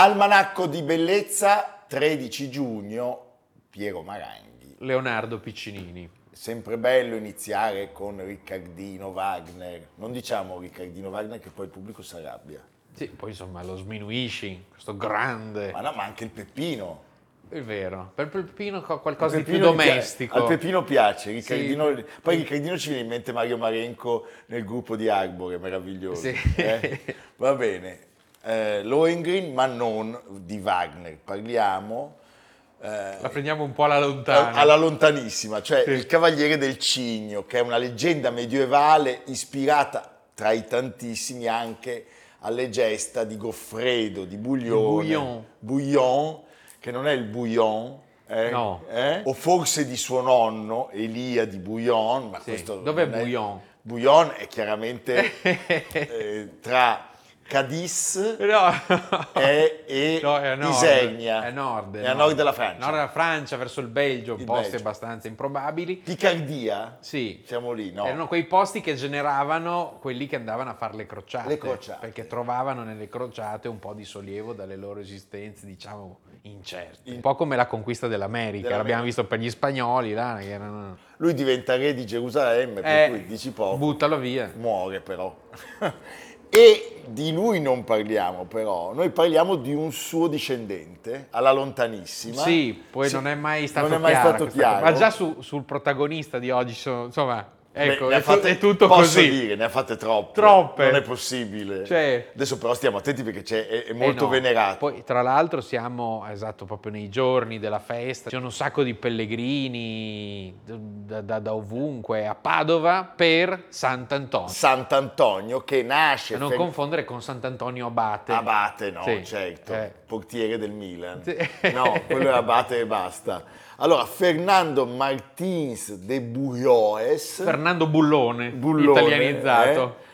Almanacco di Bellezza, 13 giugno, Piero Maranghi. Leonardo Piccinini. Sempre bello iniziare con Riccardino Wagner. Non diciamo Riccardino Wagner che poi il pubblico si arrabbia. Sì, poi insomma lo sminuisci, questo grande. Ma no, ma anche il Peppino. È vero, per Peppino co- qualcosa Al di più Peppino domestico. Al Peppino piace, Riccardino- Sì. poi Riccardino ci viene in mente Mario Marenco nel gruppo di Arbore, meraviglioso. Sì. eh? Va bene, eh, Lohengrin, ma non di Wagner, parliamo eh, La prendiamo un po' alla lontana. alla lontanissima, cioè Sì. il Cavaliere del Cigno, che è una leggenda medievale ispirata tra i tantissimi anche alle gesta di Goffredo, di Bouillon. Di Bouillon. Bouillon, che non è il Bouillon, eh? No. Eh? o forse di suo nonno, Elia di Bouillon, ma Sì. questo Dov'è non è- Bouillon? Bouillon è chiaramente eh, tra Cadiz No. e, e No, è a nord. Isernia. È nord. È a nord della Francia. Nord della Francia, verso il Belgio, Il posti Belgio. abbastanza improbabili. Picardia? Sì. Siamo lì, no? Erano quei posti che generavano quelli che andavano a fare le crociate, Le crociate. perché trovavano nelle crociate un po' di sollievo dalle loro esistenze, diciamo, incerte. In- Un po' come la conquista dell'America, Dell'America. l'abbiamo visto per gli spagnoli, là, erano... Lui diventa re di Gerusalemme, per Eh, cui dici poco, buttalo via. muore però. e di lui non parliamo però, noi parliamo di un suo discendente, alla lontanissima. Sì, poi Sì, non è mai stato non è mai chiaro stato chiaro. Ma già su- sul protagonista di oggi, sono- insomma, ecco, Beh, fatte- è tutto posso così. dire, ne ha fatte troppe. Troppe. Non è possibile. Cioè- Adesso però stiamo attenti perché c'è- è, è Eh molto no. venerato. Poi, tra l'altro, siamo esatto proprio nei giorni della festa. Ci sono un sacco di pellegrini da, da- da ovunque a Padova per Sant'Antonio. Sant'Antonio che nasce... Da non Fer- confondere con Sant'Antonio Abate. Abate, no, Sì, certo, eh. portiere del Milan. Sì. No, quello è Abate e basta. Allora, Fernando Martins de Bujoes, Fernando Bullone, Bullone, italianizzato. eh,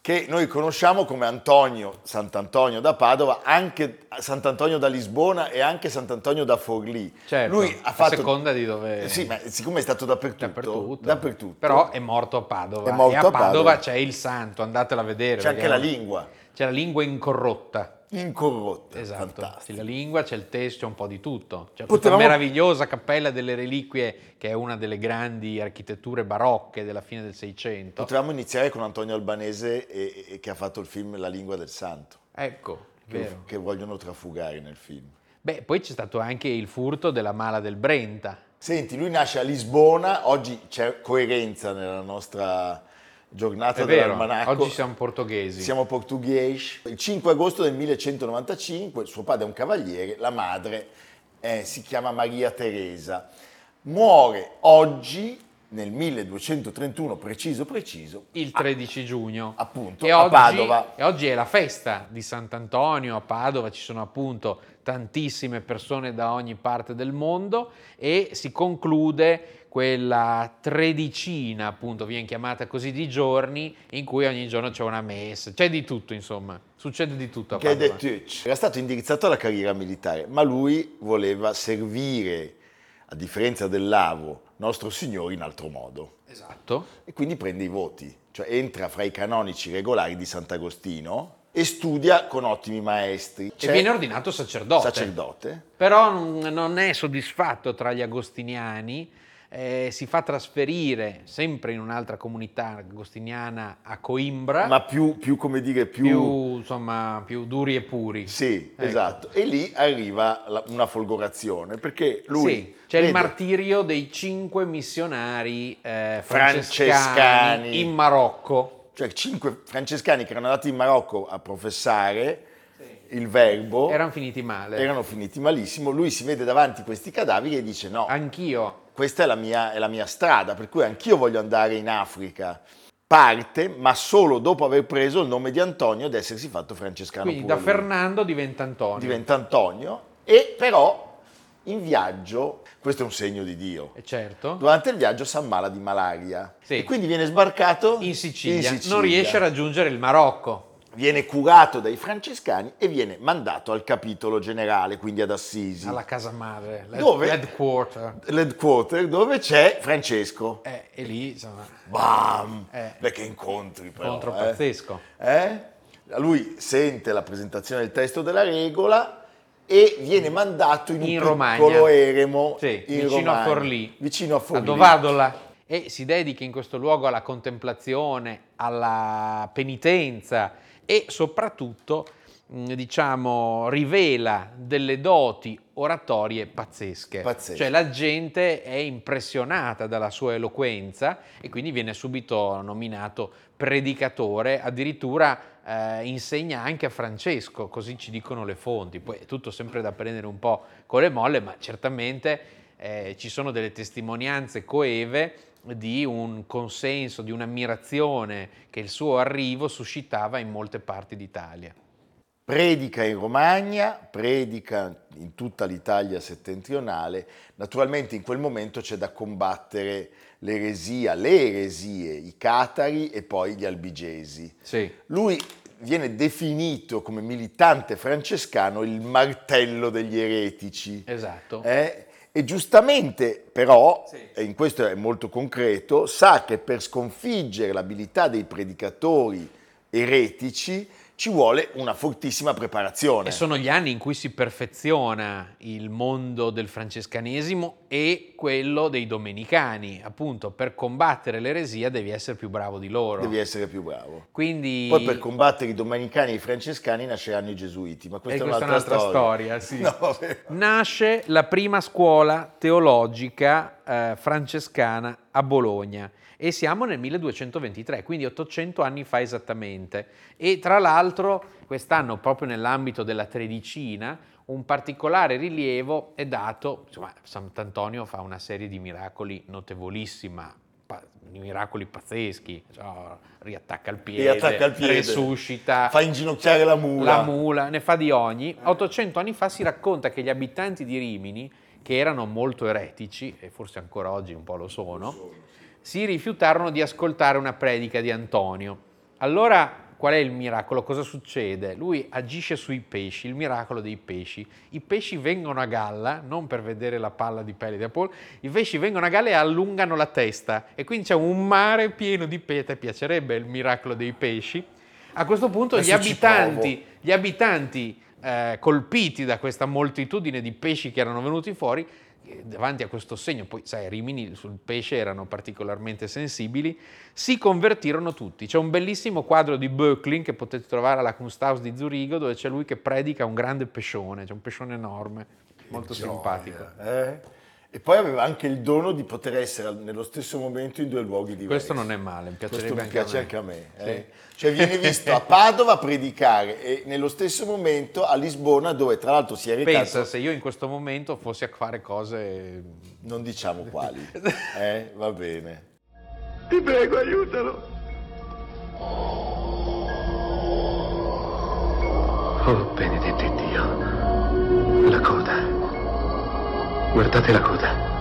che noi conosciamo come Antonio, Sant'Antonio da Padova, anche Sant'Antonio da Lisbona e anche Sant'Antonio da Forlì. Certo, Lui ha a fatto... seconda di dove... Eh Sì, ma siccome è stato dappertutto, Dappertutto. dappertutto. Però è morto a Padova. È morto e a a Padova, Padova. c'è il santo, andatela a vedere. c'è anche la lingua C'è la lingua incorrotta. Incorrotta, Esatto, c'è fantastica. la lingua, c'è il testo, c'è un po' di tutto. C'è Potevamo- questa meravigliosa cappella delle reliquie che è una delle grandi architetture barocche della fine del Seicento. Potevamo iniziare con Antonio Albanese e- e- che ha fatto il film La lingua del santo. Ecco, che, che vogliono trafugare nel film. Beh, poi c'è stato anche il furto della mala del Brenta. Senti, lui nasce a Lisbona, oggi c'è coerenza nella nostra giornata dell'almanacco. oggi siamo portoghesi. Siamo portoghesi. Il 5 agosto del 1195, suo padre è un cavaliere, la madre eh, si chiama Maria Teresa. Muore oggi, nel 1231, preciso preciso, Il 13 giugno. appunto, E a oggi, Padova. e oggi è la festa di Sant'Antonio a Padova, ci sono appunto tantissime persone da ogni parte del mondo e si conclude quella tredicina, appunto, viene chiamata così, di giorni in cui ogni giorno c'è una messa, c'è di tutto insomma, succede di tutto a Padova. Era stato indirizzato alla carriera militare, ma lui voleva servire, a differenza del Lavo, Nostro Signore in altro modo. Esatto. E quindi prende i voti, cioè entra fra i canonici regolari di Sant'Agostino e studia con ottimi maestri. E viene ordinato sacerdote. sacerdote. Però non è soddisfatto tra gli agostiniani eh, si fa trasferire sempre in un'altra comunità agostiniana a Coimbra. Ma più, più come dire, più... più... insomma, più duri e puri. Sì, ecco. esatto. E lì arriva la, una folgorazione, perché lui... Sì, c'è vede... il martirio dei cinque missionari eh, francescani, francescani in Marocco. Cioè cinque francescani che erano andati in Marocco a professare il verbo. Erano finiti male. Erano finiti malissimo. Lui si vede davanti questi cadaveri e dice no. Anch'io questa è la, mia, è la mia strada, per cui anch'io voglio andare in Africa. Parte, ma solo dopo aver preso il nome di Antonio ed essersi fatto francescano. Quindi da lui. Fernando diventa Antonio. Diventa Antonio e però in viaggio, questo è un segno di Dio. E eh, certo. Durante il viaggio si ammala di malaria sì. e quindi viene sbarcato in Sicilia. in Sicilia. Non riesce a raggiungere il Marocco viene curato dai francescani e viene mandato al capitolo generale, quindi ad Assisi. Alla casa madre, l'ed- dove, l'headquarter. L'headquarter, dove c'è Francesco. Eh, e lì, insomma... Bam! Eh, Beh, che incontri però. Incontro eh. pazzesco. Eh? Lui sente la presentazione del testo della regola e viene mandato in, in un Romagna. piccolo eremo sì, vicino Romagna, a Forlì. Vicino a Forlì. A Dovadola e si dedica in questo luogo alla contemplazione, alla penitenza e soprattutto diciamo, rivela delle doti oratorie pazzesche. Pazzesche. Cioè la gente è impressionata dalla sua eloquenza e quindi viene subito nominato predicatore, addirittura eh, insegna anche a Francesco, così ci dicono le fonti. Poi è tutto sempre da prendere un po' con le molle, ma certamente eh, ci sono delle testimonianze coeve di un consenso, di un'ammirazione che il suo arrivo suscitava in molte parti d'Italia. Predica in Romagna, predica in tutta l'Italia settentrionale, naturalmente in quel momento c'è da combattere l'eresia, le eresie, i catari e poi gli albigesi. Sì. Lui viene definito come militante francescano il martello degli eretici. Esatto. Eh? E giustamente però, sì. e in questo è molto concreto, sa che per sconfiggere l'abilità dei predicatori eretici ci vuole una fortissima preparazione. E sono gli anni in cui si perfeziona il mondo del francescanesimo e quello dei domenicani. Appunto, per combattere l'eresia devi essere più bravo di loro. Devi essere più bravo. Quindi... Poi per combattere i domenicani e i francescani nasceranno i gesuiti, ma questa, è, questa un'altra è un'altra storia. storia sì. no, Nasce la prima scuola teologica eh, francescana a Bologna e siamo nel 1223, quindi 800 anni fa esattamente. E tra l'altro quest'anno, proprio nell'ambito della tredicina, un particolare rilievo è dato, insomma, Sant'Antonio fa una serie di miracoli notevolissima, miracoli pazzeschi, cioè, riattacca il piede, riattacca il piede, resuscita, fa inginocchiare la mula. La mula, ne fa di ogni. 800 anni fa si racconta che gli abitanti di Rimini, che erano molto eretici, e forse ancora oggi un po' lo sono, si rifiutarono di ascoltare una predica di Antonio. Allora, qual è il miracolo? Cosa succede? Lui agisce sui pesci, il miracolo dei pesci. I pesci vengono a galla, non per vedere la palla di pelle di Apollo, i pesci vengono a galla e allungano la testa e quindi c'è un mare pieno di pietre, piacerebbe il miracolo dei pesci. A questo punto gli abitanti, gli abitanti, eh, colpiti da questa moltitudine di pesci che erano venuti fuori, davanti a questo segno, poi sai, Rimini sul pesce erano particolarmente sensibili, si convertirono tutti. C'è un bellissimo quadro di Böcklin che potete trovare alla Kunsthaus di Zurigo dove c'è lui che predica un grande pescione, c'è un pescione enorme, molto gioia, simpatico. Eh? E poi aveva anche il dono di poter essere nello stesso momento in due luoghi diversi. Questo non è male, mi piacerebbe Questo mi anche piace a me. anche a me. Eh? Sì. Cioè viene visto a Padova a predicare e nello stesso momento a Lisbona dove tra l'altro si è recato... Pensa se io in questo momento fossi a fare cose... Non diciamo quali, eh? Va bene. Ti prego, aiutalo. Oh, benedetto Dio. La coda. Guardate la coda.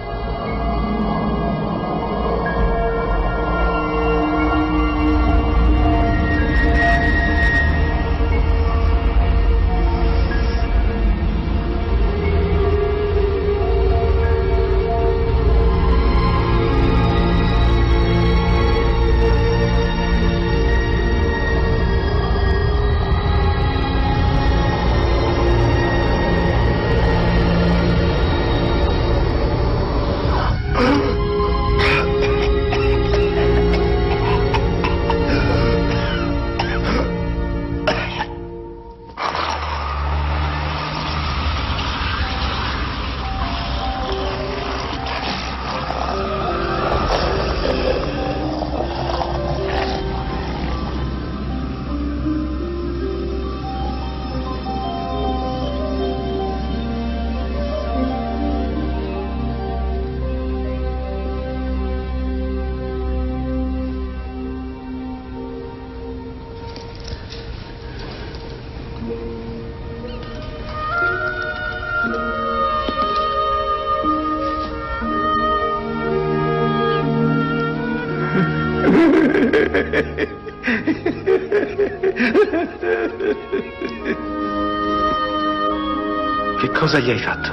Che cosa gli hai fatto?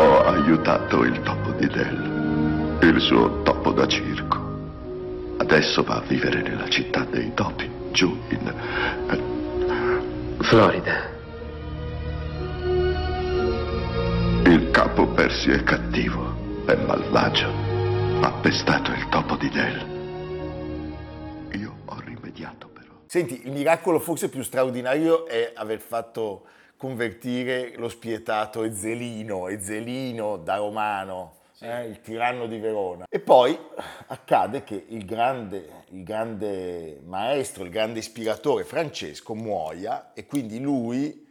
Ho aiutato il topo di Del, il suo topo da circo. Adesso va a vivere nella città dei topi, giù in... eh, Florida. Il capo Persi è cattivo, è malvagio. Ha pestato il topo di Del. Senti, il miracolo forse più straordinario è aver fatto convertire lo spietato Ezzelino, Ezzelino da Romano, eh, il tiranno di Verona. E poi accade che il grande, il grande maestro, il grande ispiratore Francesco muoia e quindi lui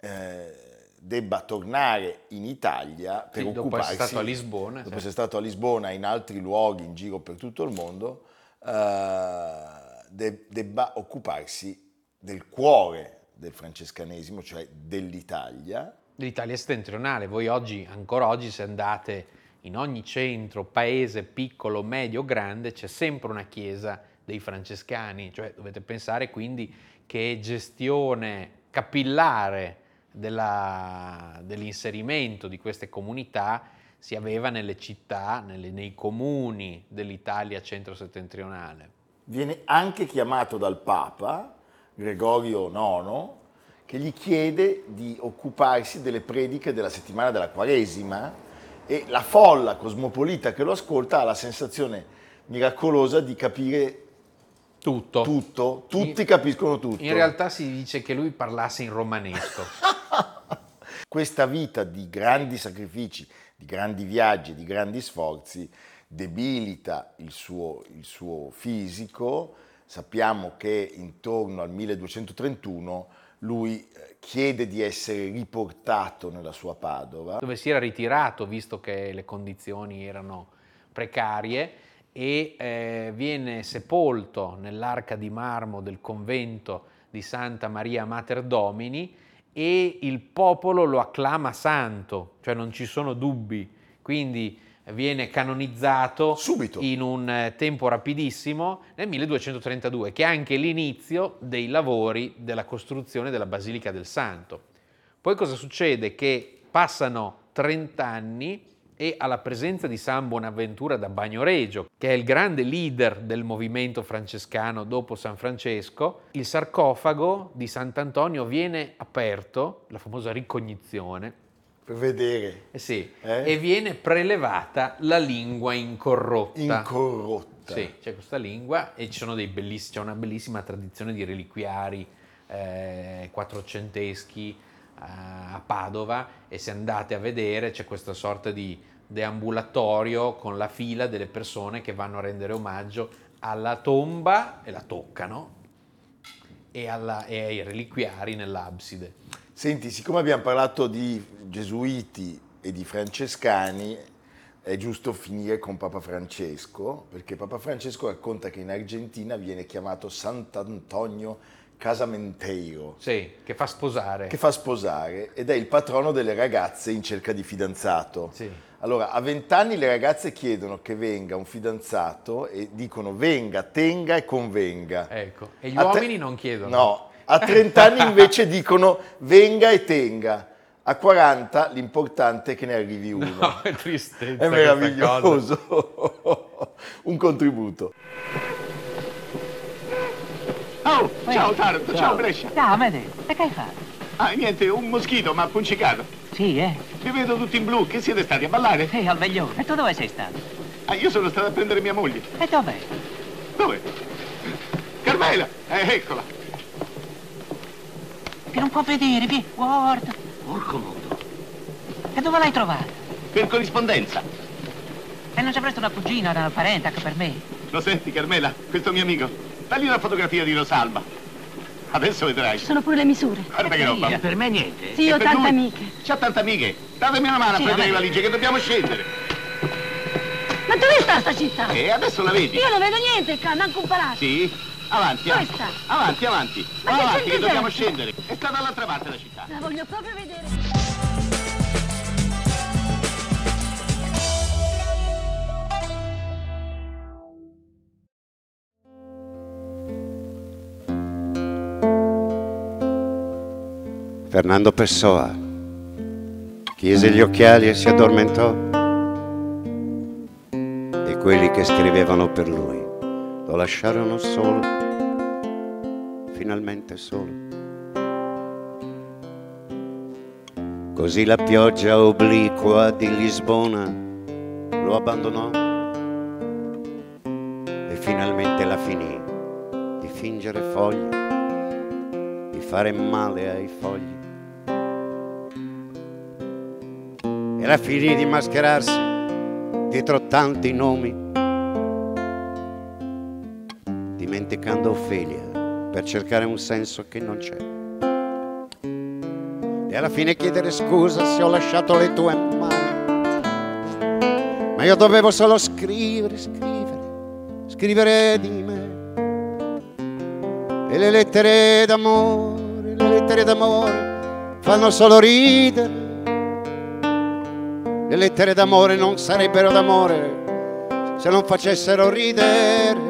eh, debba tornare in Italia per Sì, dopo occuparsi... essere stato a Lisbona, Dopo sì. essere stato a Lisbona e in altri luoghi in giro per tutto il mondo, eh, de- debba occuparsi del cuore del francescanesimo, cioè dell'Italia. L'Italia settentrionale, voi oggi, ancora oggi, se andate in ogni centro, paese, piccolo, medio, grande, c'è sempre una chiesa dei francescani, cioè dovete pensare quindi che gestione capillare della- dell'inserimento di queste comunità si aveva nelle città, nelle- nei comuni dell'Italia centro-settentrionale. Viene anche chiamato dal Papa Gregorio IX che gli chiede di occuparsi delle prediche della settimana della Quaresima e la folla cosmopolita che lo ascolta ha la sensazione miracolosa di capire Tutto. tutto, tutti In- capiscono tutto. In realtà si dice che lui parlasse in romanesco. Questa vita di grandi sacrifici, di grandi viaggi, di grandi sforzi debilita il suo, il suo fisico. Sappiamo che intorno al 1231 lui eh, chiede di essere riportato nella sua Padova. dove si era ritirato visto che le condizioni erano precarie e eh, viene sepolto nell'arca di marmo del convento di Santa Maria Mater Domini e il popolo lo acclama santo, cioè non ci sono dubbi, quindi viene canonizzato Subito. in un eh, tempo rapidissimo nel 1232, che è anche l'inizio dei lavori della costruzione della Basilica del Santo. Poi cosa succede? Che passano 30 anni e alla presenza di San Bonaventura da Bagnoregio, che è il grande leader del movimento francescano dopo San Francesco, il sarcofago di Sant'Antonio viene aperto, la famosa ricognizione, Per vedere eh sì, Eh? e viene prelevata la lingua incorrotta. incorrotta. Sì, c'è questa lingua e ci sono dei belliss- c'è una bellissima tradizione di reliquiari eh, quattrocenteschi eh, a Padova e se andate a vedere c'è questa sorta di deambulatorio con la fila delle persone che vanno a rendere omaggio alla tomba e la toccano e, alla- e ai reliquiari nell'abside. Senti, siccome abbiamo parlato di gesuiti e di francescani, è giusto finire con Papa Francesco, perché Papa Francesco racconta che in Argentina viene chiamato Sant'Antonio Casamenteiro, Sì, che fa sposare. che fa sposare ed è il patrono delle ragazze in cerca di fidanzato. Sì. Allora, a vent'anni le ragazze chiedono che venga un fidanzato e dicono venga, tenga e convenga. Ecco, e gli A uomini non chiedono. No, a 30 anni invece dicono venga e tenga. A 40 l'importante è che ne arrivi uno. No, è tristezza. è meraviglioso. un contributo. Oh, ciao Taranto, ciao Brescia. Ciao, Amede, e che hai fatto? Ah, niente, un moschito mi ha appiccicato. Sì, eh? Vi vedo tutti in blu, che siete stati a ballare? Sì, al veglione. E tu dove sei stato? Ah, io sono stato a prendere mia moglie. E dov'è? Dove? Carmela, eh, eccola. Che non può vedere, vi guarda. Porco mondo. E dove l'hai trovata? Per corrispondenza. E non ci avresti una cugina, una parente anche per me? Lo senti, Carmela? Questo mio amico. Dagli una fotografia di Rosalba. Adesso vedrai. Ci sono pure le misure. Guarda che roba. per me niente. Sì, ho tante lui? amiche. C'ha tante amiche. Datemi una mano Sì, a prendere le valigie che dobbiamo scendere. Ma dove sta sta città? E adesso la vedi? Io non vedo niente qua, manco un palazzo. Sì? Avanti, avanti. Questa? Avanti, avanti. Ma che avanti che dobbiamo scendere buca dall'altra parte della città. La voglio proprio vedere. Fernando Pessoa chiese gli occhiali e si addormentò e quelli che scrivevano per lui lo lasciarono solo, finalmente solo. Così la pioggia obliqua di Lisbona lo abbandonò e finalmente la finì di fingere foglie, di fare male ai fogli. E la finì di mascherarsi dietro tanti nomi, dimenticando Ofelia per cercare un senso che non c'è. Alla fine chiedere scusa se ho lasciato le tue mani. Ma io dovevo solo scrivere, scrivere, scrivere di me. E le lettere d'amore, le lettere d'amore fanno solo ridere. Le lettere d'amore non sarebbero d'amore se non facessero ridere.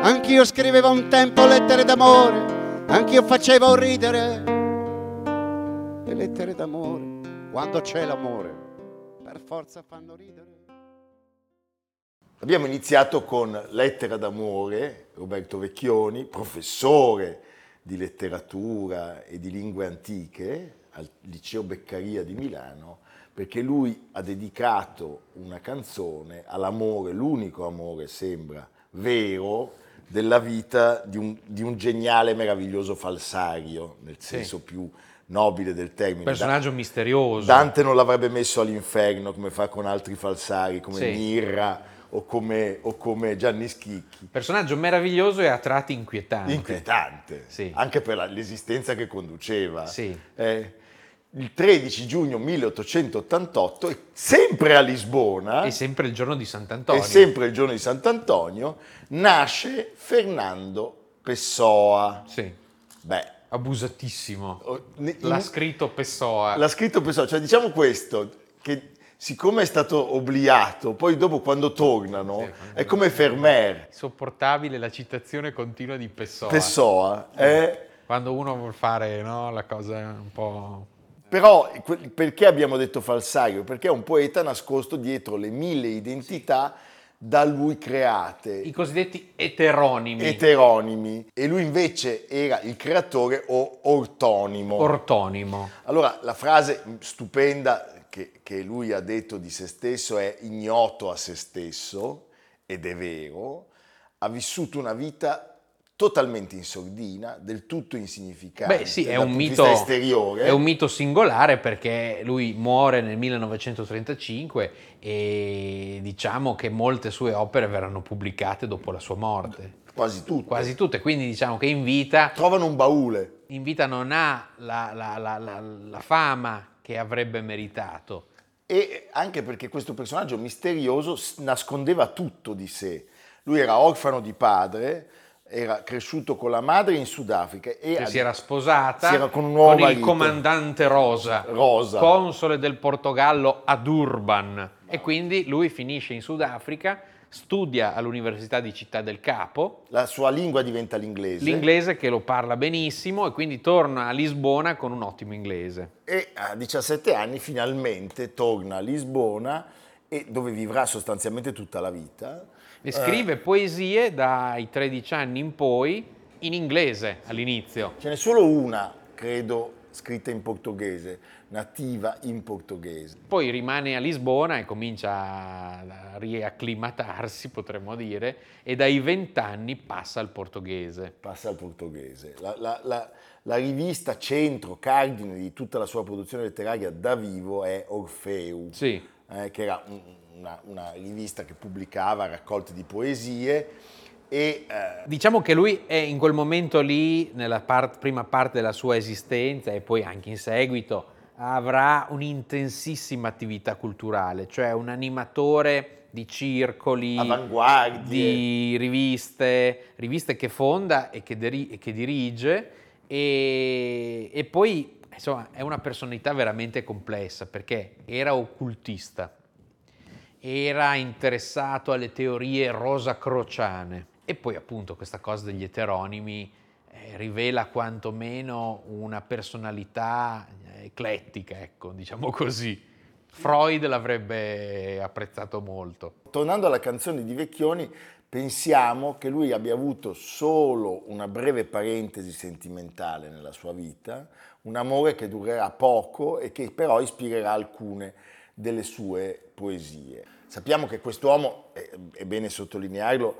Anch'io scrivevo un tempo lettere d'amore, anch'io facevo ridere. Le lettere d'amore, quando c'è l'amore, per forza fanno ridere. Abbiamo iniziato con Lettera d'amore, Roberto Vecchioni, professore di letteratura e di lingue antiche al Liceo Beccaria di Milano, perché lui ha dedicato una canzone all'amore, l'unico amore sembra vero, della vita di un, di un geniale, meraviglioso falsario, nel senso più nobile del termine. Personaggio Da- misterioso. Dante non l'avrebbe messo all'inferno come fa con altri falsari, come Sì. Mirra o come, o come Gianni Schicchi. Personaggio meraviglioso e a tratti inquietante. Inquietante, Sì. anche per la- l'esistenza che conduceva. Sì. Eh, il 13 giugno 1888, e sempre a Lisbona, È sempre il giorno di Sant'Antonio. è sempre il giorno di Sant'Antonio, nasce Fernando Pessoa. Sì, Beh, abusatissimo. L'ha scritto Pessoa. L'ha scritto Pessoa, cioè diciamo questo, che siccome è stato obliato, poi dopo quando tornano, Sì, quando- è come Fermer, Insopportabile la citazione continua di Pessoa. Pessoa, è- Quando uno vuol fare no, la cosa un po'... però perché abbiamo detto falsario? Perché è un poeta nascosto dietro le mille identità da lui create, I cosiddetti eteronimi. eteronimi, e lui invece era il creatore o ortonimo. Ortonimo. Allora, la frase stupenda che, che lui ha detto di se stesso è ignoto a se stesso, ed è vero, ha vissuto una vita totalmente in sordina, del tutto insignificante Beh sì, è un, mito, è un mito singolare perché lui muore nel 1935 e diciamo che molte sue opere verranno pubblicate dopo la sua morte. quasi tutte. Quasi tutte, quindi diciamo che in vita, Trovano un baule. in vita non ha la, la- la- la- fama che avrebbe meritato. E anche perché questo personaggio misterioso nascondeva tutto di sé. Lui era orfano di padre, era cresciuto con la madre in Sudafrica e ad- si era sposata si era con un nuovo il comandante Rosa, Rosa. console del Portogallo a Durban. E quindi lui finisce in Sudafrica, studia all'Università di Città del Capo, la sua lingua diventa l'inglese. l'inglese che lo parla benissimo e quindi torna a Lisbona con un ottimo inglese. e a 17 anni finalmente torna a Lisbona e dove vivrà sostanzialmente tutta la vita. E scrive poesie dai 13 anni in poi in inglese all'inizio. Ce n'è solo una, credo, scritta in portoghese, nativa in portoghese. Poi rimane a Lisbona e comincia a riacclimatarsi, potremmo dire, e dai 20 anni passa al portoghese. Passa al portoghese. La, la- la- la rivista centro, cardine di tutta la sua produzione letteraria da vivo è Orfeu, Sì, eh, che era un- una, una rivista che pubblicava raccolte di poesie e eh, Diciamo che lui è in quel momento lì, nella par- prima parte della sua esistenza e poi anche in seguito, avrà un'intensissima attività culturale, cioè un animatore di circoli, di riviste, riviste che fonda e che, diri- e che dirige e, e poi insomma è una personalità veramente complessa perché era occultista, era interessato alle teorie rosacrociane e poi appunto questa cosa degli eteronimi eh, rivela quantomeno una personalità eh, eclettica, ecco, diciamo così. Freud l'avrebbe apprezzato molto. Tornando alla canzone di Vecchioni, pensiamo che lui abbia avuto solo una breve parentesi sentimentale nella sua vita, un amore che durerà poco e che però ispirerà alcune delle sue poesie. Sappiamo che quest'uomo, è bene sottolinearlo,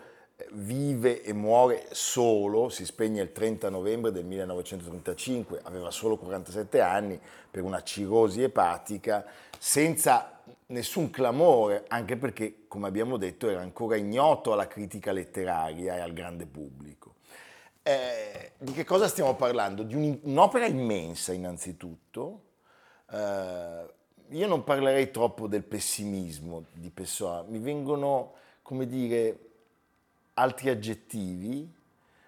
vive e muore solo, si spegne il 30 novembre del 1935, aveva solo 47 anni per una cirrosi epatica, senza nessun clamore, anche perché, come abbiamo detto, era ancora ignoto alla critica letteraria e al grande pubblico. Eh, di che cosa stiamo parlando? Di un, un'opera immensa innanzitutto. Eh, io non parlerei troppo del pessimismo di Pessoa, mi vengono, come dire, altri aggettivi.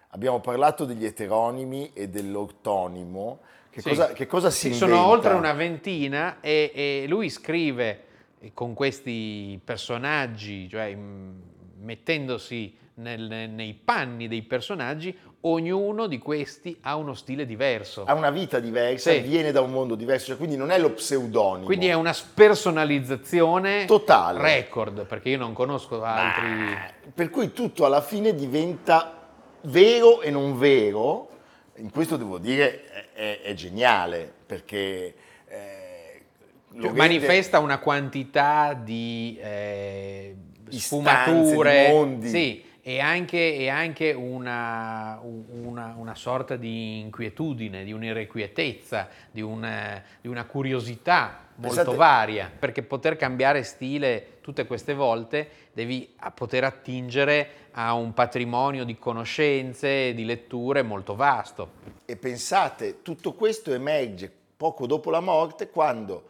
Abbiamo parlato degli eteronimi e dell'ortonimo. Che, sì. cosa, che cosa si sì, Sono oltre una ventina e, e lui scrive con questi personaggi, cioè mettendosi nel, nei panni dei personaggi, ognuno di questi ha uno stile diverso. Ha una vita diversa, sì. viene da un mondo diverso, cioè, quindi non è lo pseudonimo. Quindi è una spersonalizzazione totale. Record, perché io non conosco altri. Ma, per cui tutto alla fine diventa vero e non vero. In questo devo dire è, è geniale, perché... Eh, cioè, manifesta una quantità di eh, sfumature, mondi. Sì, e anche, e anche una, una, una, sorta di inquietudine, di un'irrequietezza, di una, di una curiosità molto Pensate... varia, perché poter cambiare stile tutte queste volte devi poter attingere a un patrimonio di conoscenze e di letture molto vasto. E pensate, tutto questo emerge poco dopo la morte quando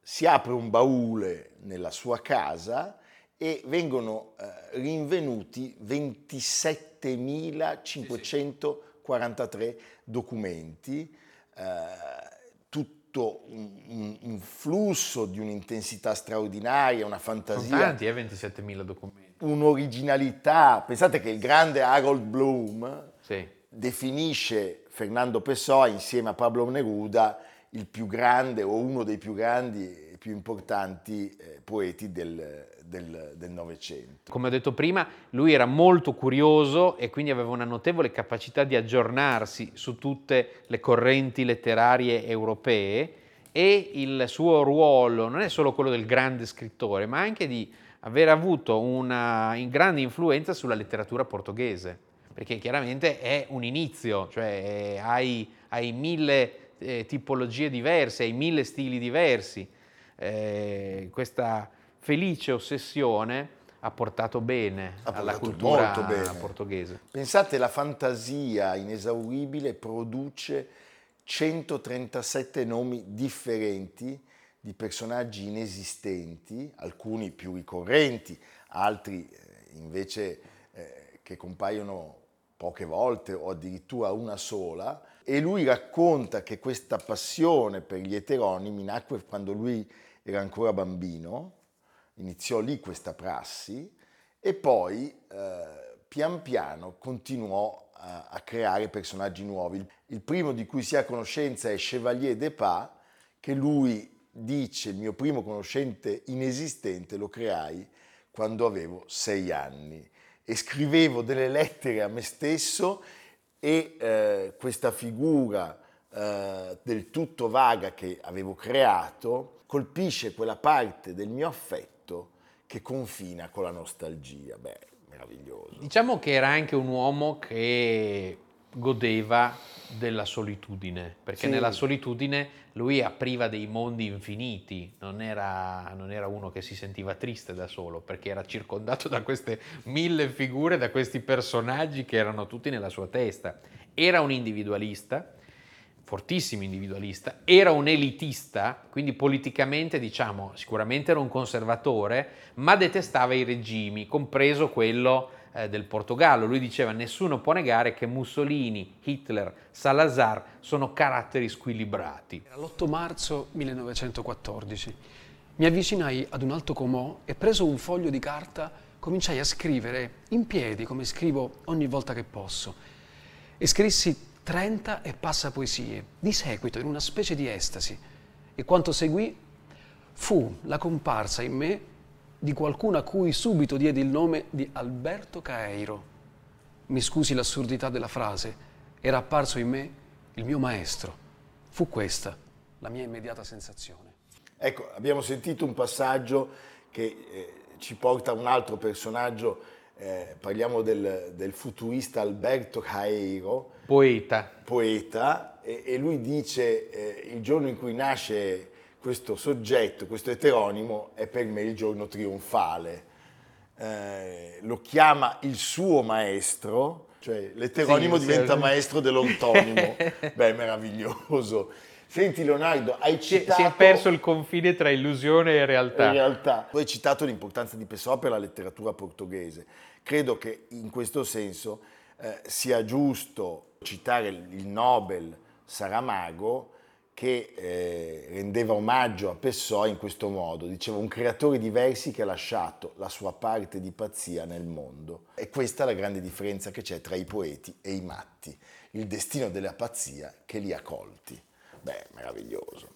si apre un baule nella sua casa e vengono eh, rinvenuti 27.543 documenti, eh, tutto un, un, flusso di un'intensità straordinaria, una fantasia. Sono tanti, eh, 27.000 documenti. Un'originalità. Pensate che il grande Harold Bloom sì. definisce Fernando Pessoa insieme a Pablo Neruda il più grande o uno dei più grandi e più importanti eh, poeti del, del Novecento. Come ho detto prima, lui era molto curioso e quindi aveva una notevole capacità di aggiornarsi su tutte le correnti letterarie europee e il suo ruolo non è solo quello del grande scrittore, ma anche di aver avuto una grande influenza sulla letteratura portoghese, perché chiaramente è un inizio, cioè hai, hai mille eh, tipologie diverse, hai mille stili diversi. Eh, questa felice ossessione ha portato bene ha alla portato cultura bene. portoghese. Pensate, la fantasia inesauribile produce 137 nomi differenti di personaggi inesistenti, alcuni più ricorrenti, altri eh, invece eh, che compaiono poche volte o addirittura una sola, e lui racconta che questa passione per gli eteronimi nacque quando lui era ancora bambino iniziò lì questa prassi e poi eh, pian piano continuò a, a, creare personaggi nuovi. Il primo di cui si ha conoscenza è Chevalier de Pas, che lui dice il mio primo conoscente inesistente lo creai quando avevo sei anni e scrivevo delle lettere a me stesso e eh, questa figura eh, del tutto vaga che avevo creato colpisce quella parte del mio affetto che confina con la nostalgia. Beh, meraviglioso. Diciamo che era anche un uomo che godeva della solitudine, perché sì. nella solitudine lui apriva dei mondi infiniti, non era, non era, uno che si sentiva triste da solo, perché era circondato da queste mille figure, da questi personaggi che erano tutti nella sua testa. Era un individualista, fortissimo individualista, era un elitista, quindi politicamente diciamo sicuramente era un conservatore, ma detestava i regimi, compreso quello eh, del Portogallo. Lui diceva nessuno può negare che Mussolini, Hitler, Salazar sono caratteri squilibrati. Era l'8 marzo 1914. Mi avvicinai ad un alto comò e preso un foglio di carta cominciai a scrivere in piedi come scrivo ogni volta che posso. E scrissi 30 e passa poesie, di seguito, in una specie di estasi. E quanto seguì fu la comparsa in me di qualcuno a cui subito diedi il nome di Alberto Caeiro. Mi scusi l'assurdità della frase, era apparso in me il mio maestro. Fu questa la mia immediata sensazione. Ecco, abbiamo sentito un passaggio che eh, ci porta a un altro personaggio, eh, parliamo del, del, futurista Alberto Caeiro. Poeta. Poeta, e, e lui dice eh, il giorno in cui nasce questo soggetto, questo eteronimo, è per me il giorno trionfale. Eh, lo chiama il suo maestro, cioè l'eteronimo Sì, diventa sì. maestro dell'ortonimo. Beh, meraviglioso. Senti Leonardo, hai citato... si è perso il confine tra illusione e realtà. In realtà, tu hai citato l'importanza di Pessoa per la letteratura portoghese. Credo che in questo senso eh, sia giusto citare il Nobel Saramago che eh, rendeva omaggio a Pessoa in questo modo. Diceva un creatore di versi che ha lasciato la sua parte di pazzia nel mondo. E questa è la grande differenza che c'è tra i poeti e i matti. Il destino della pazzia che li ha colti. Beh, meraviglioso.